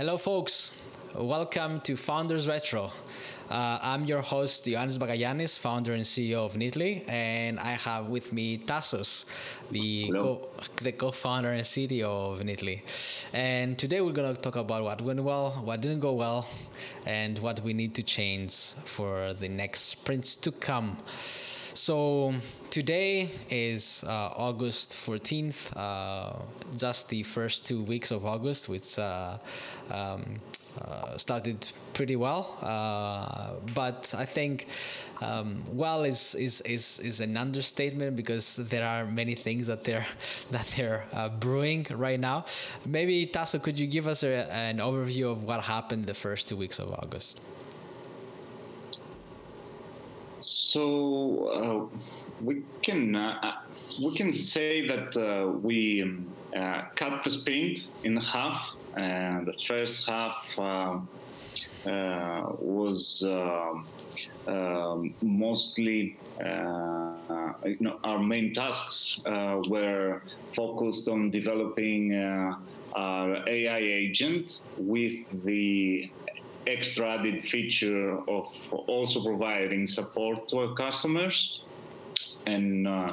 Hello, folks. Welcome to Founders Retro. Uh, I'm your host, Ioannis Bagayanis, founder and CEO of Knitly, and I have with me Tassos, the co- the co-founder and CTO of Knitly. And today we're gonna talk about what went well, what didn't go well, and what we need to change for the next sprints to come. So today is uh, August 14th, uh, just the first two weeks of August, which uh, um, uh, started pretty well. Uh, but I think um, well is, is, is, is an understatement because there are many things that they're, that they're uh, brewing right now. Maybe, Tasso, could you give us a, an overview of what happened the first two weeks of August? So uh, we can uh, we can say that uh, we um, uh, cut the sprint in half. And the first half uh, uh, was um, mostly you know, our main tasks were focused on developing our AI agent with the extra added feature of also providing support to our customers and uh,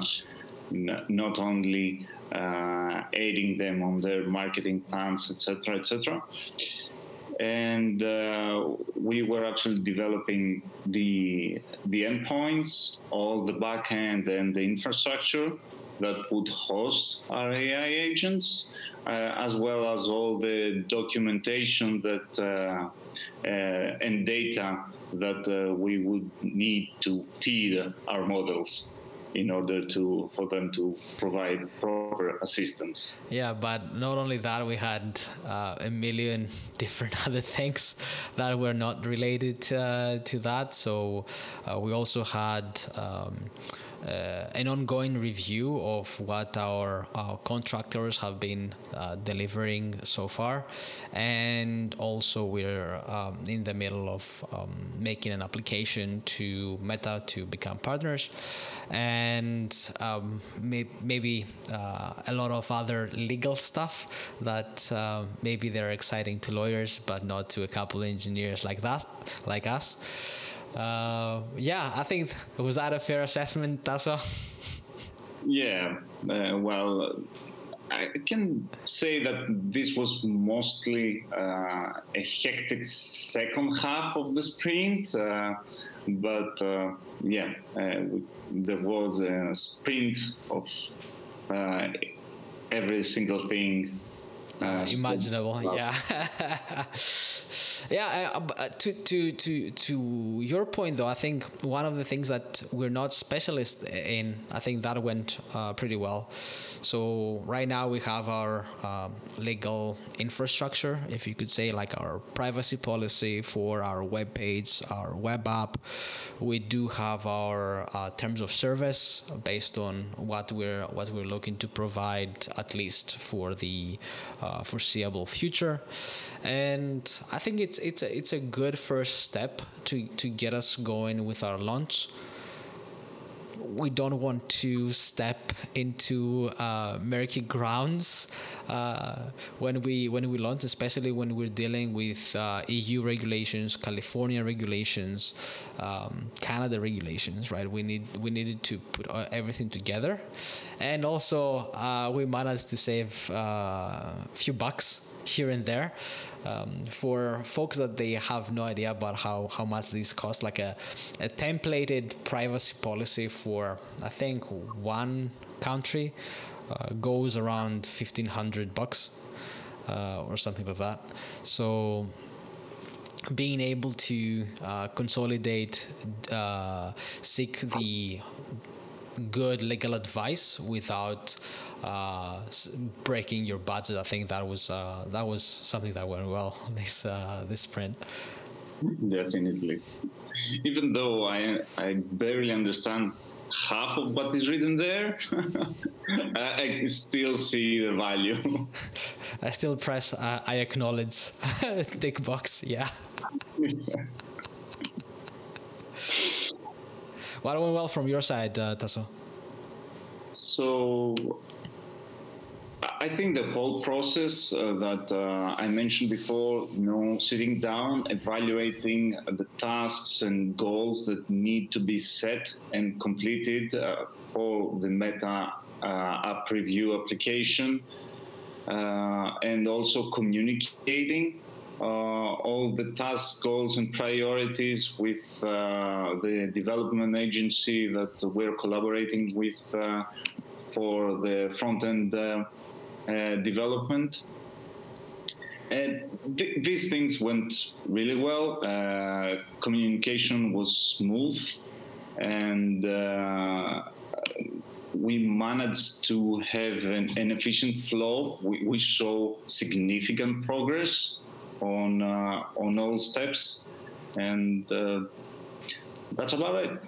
n- not only uh, aiding them on their marketing plans, etc., etc. And uh, we were actually developing the the endpoints, all the backend and the infrastructure that would host our AI agents, uh, as well as all the documentation that uh, uh, and data that uh, we would need to feed our models in order to for them to provide proper assistance. Yeah, but not only that, we had uh, a million different other things that were not related uh, to that. So uh, we also had. Um, an ongoing review of what our, our contractors have been uh, delivering so far, and also we're um, in the middle of um, making an application to Meta to become partners, and um, may- maybe uh, a lot of other legal stuff that uh, maybe they're exciting to lawyers, but not to a couple engineers like that, like us. Uh, yeah, I think was that a fair assessment, Tasso? Yeah, uh, well, I can say that this was mostly uh, a hectic second half of the sprint, uh, but uh, yeah, there was a sprint of every single thing imaginable. Yeah. yeah. Uh, uh, to to to to your point though, I think one of the things that we're not specialists in, I think that went uh, pretty well. So right now we have our um, legal infrastructure, if you could say, like our privacy policy for our web page, our web app. We do have our uh, terms of service based on what we're what we're looking to provide, at least for the uh, foreseeable future. And I think it's it's a, it's a good first step to to get us going with our launch we don't want to step into uh, murky grounds uh, when we when we launch, especially when we're dealing with uh, EU regulations, California regulations, um, Canada regulations. Right? We need we needed to put uh, everything together, and also uh, we managed to save uh, a few bucks here and there. Um, for folks that they have no idea about how, how much these cost like a, a templated privacy policy for i think one country uh, goes around 1500 bucks uh, or something like that. So being able to uh, consolidate uh, seek the good legal advice without uh, breaking your budget. I think that was uh, that was something that went well this uh, this sprint. Definitely, even though I I barely understand half of what is written there, I can still see the value. I still press uh, I acknowledge tick box. Yeah. What went well from your side, uh, Tasso? So I think the whole process uh, that uh, I mentioned before, you know, sitting down, evaluating the tasks and goals that need to be set and completed uh, for the Meta uh, app review application, uh, and also communicating all the tasks, goals, and priorities with the development agency that we're collaborating with for the front end uh, uh, development. And th- these things went really well. Uh, communication was smooth, and we managed to have an, an efficient flow. We, we, show significant progress on uh, on all steps, and uh, that's about it.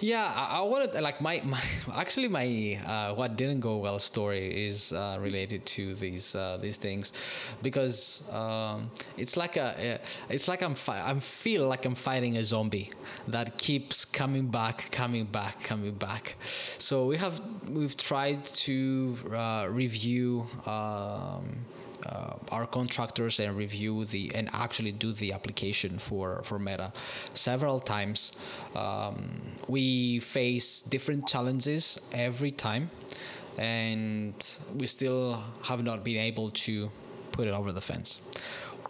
Yeah, I, I wanted like my, my actually my uh, what didn't go well story is uh, related to these uh, these things because um, it's like a it's like I'm fi- I feel like I'm fighting a zombie that keeps coming back, coming back, coming back. So we have we've tried to uh, review. Um, uh, our contractors and review the and actually do the application for for Meta several times. Um, we face different challenges every time, and we still have not been able to put it over the fence.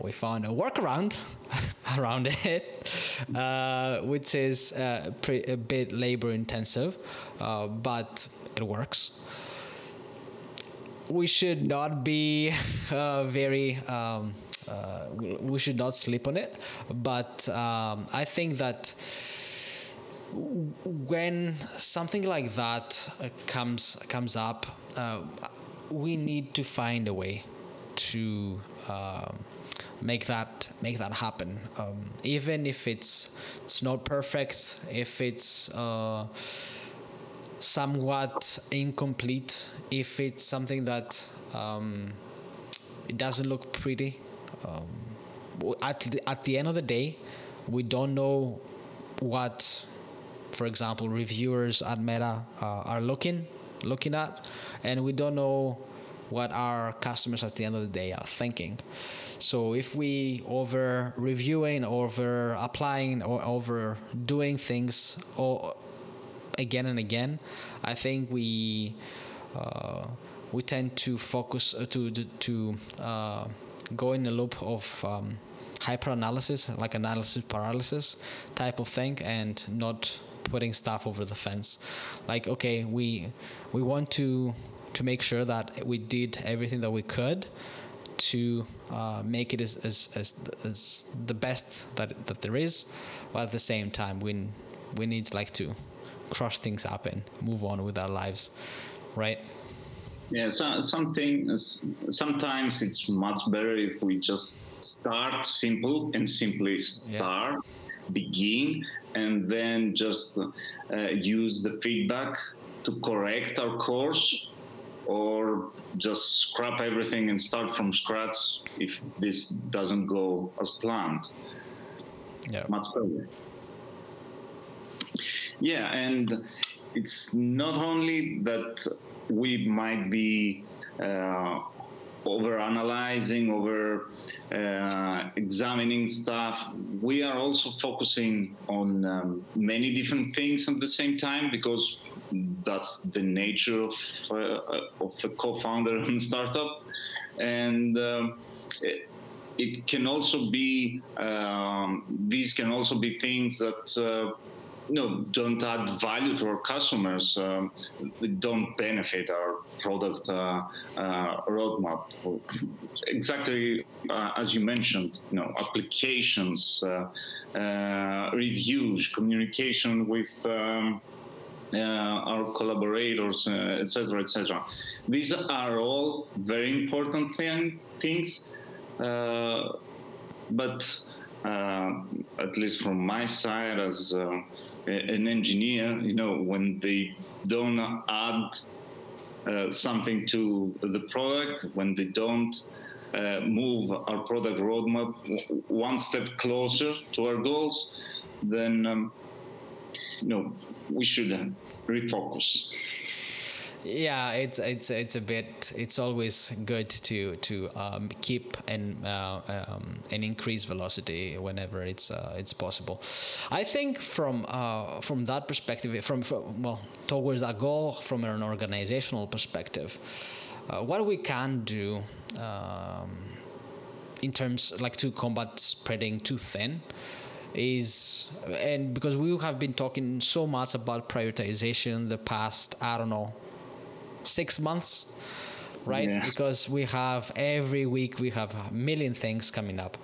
We found a workaround around it, uh, which is uh, a bit labor intensive, uh, but it works we should not be uh, very. Um, uh, we should not sleep on it, but um, I think that when something like that uh, comes comes up, uh, we need to find a way to um, make that make that happen. Um, even if it's it's not perfect, if it's uh, somewhat incomplete if it's something that um, it doesn't look pretty. Um, at, the, at the end of the day, we don't know what, for example, reviewers at Meta uh, are looking looking at, and we don't know what our customers at the end of the day are thinking. So if we over reviewing, over applying, or over doing things, or again and again, I think we uh, we tend to focus uh, to to uh, go in a loop of um, hyper analysis, like analysis paralysis type of thing, and not putting stuff over the fence. Like, okay, we we want to to make sure that we did everything that we could to uh, make it as, as, as, as the best that, that there is, but at the same time, we, we need like to crush things up and move on with our lives, right? Yeah, so something sometimes it's much better if we just start simple and simply start, yeah. begin, and then just uh, use the feedback to correct our course or just scrap everything and start from scratch if this doesn't go as planned. Yeah. Much better. Yeah, and it's not only that we might be uh, over analyzing, over uh, examining stuff. We are also focusing on um, many different things at the same time because that's the nature of, uh, of a co-founder in a startup. And um, it, it, can also be, um, these can also be things that uh, no, don't add value to our customers, um, don't benefit our product uh, uh, roadmap. Exactly uh, as you mentioned, you know, applications, uh, uh, reviews, communication with. Um, uh, our collaborators, etc., etc. These are all very important things, but uh, at least from my side as uh, an engineer, you know, when they don't add uh, something to the product, when they don't uh, move our product roadmap one step closer to our goals, then um, you know we should refocus. Yeah it's it's it's a bit it's always good to to um, keep and uh, um, and increase velocity whenever it's uh, it's possible. I think from uh, from that perspective from, from well towards that goal from an organizational perspective uh, what we can do um, in terms like to combat spreading too thin is and because we have been talking so much about prioritization the past i don't know six months right? Yeah. because we have every week we have a million things coming up.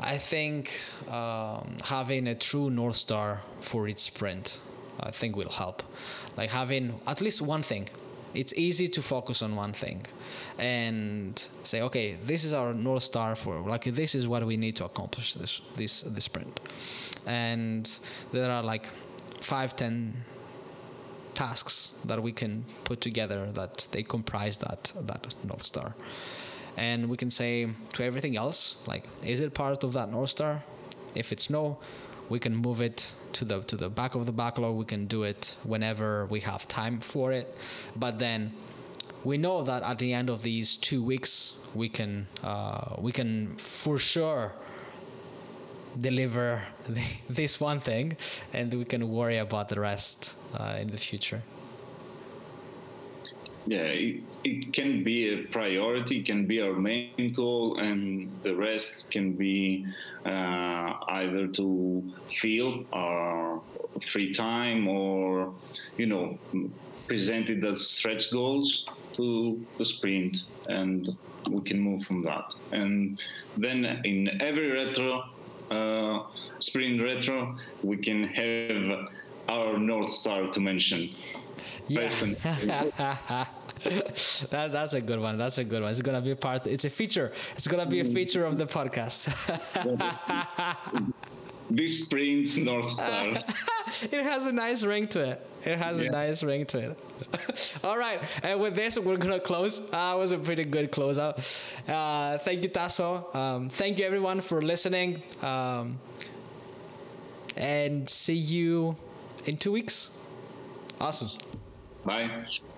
I think um, having a true north star for each sprint i think will help. Like having at least one thing. It's easy to focus on one thing and say okay this is our north star for like this is what we need to accomplish this this this sprint. And there are like five ten tasks that we can put together that they comprise that that north star. And we can say to everything else like is it part of that north star? If it's no we can move it to the to the back of the backlog. We can do it whenever we have time for it. But then we know that at the end of these two weeks we can uh, we can for sure deliver the, this one thing and we can worry about the rest uh, in the future yeah, it, it can be a priority, can be our main goal, and the rest can be uh, either to fill our free time or, you know, present it as stretch goals to the sprint, and we can move from that. And then in every retro, uh, sprint retro, we can have our North Star to mention. yeah. That, that's a good one that's a good one. It's gonna be a part it's a feature it's gonna be a feature of the podcast this sprint's North Star. it has a nice ring to it. It has a nice ring to it. All right, and with this, we're gonna close. Uh, was a pretty good closeout. Uh, thank you, Tasso. Um, thank you, everyone, for listening. Um, and see you in two weeks. Awesome. Bye.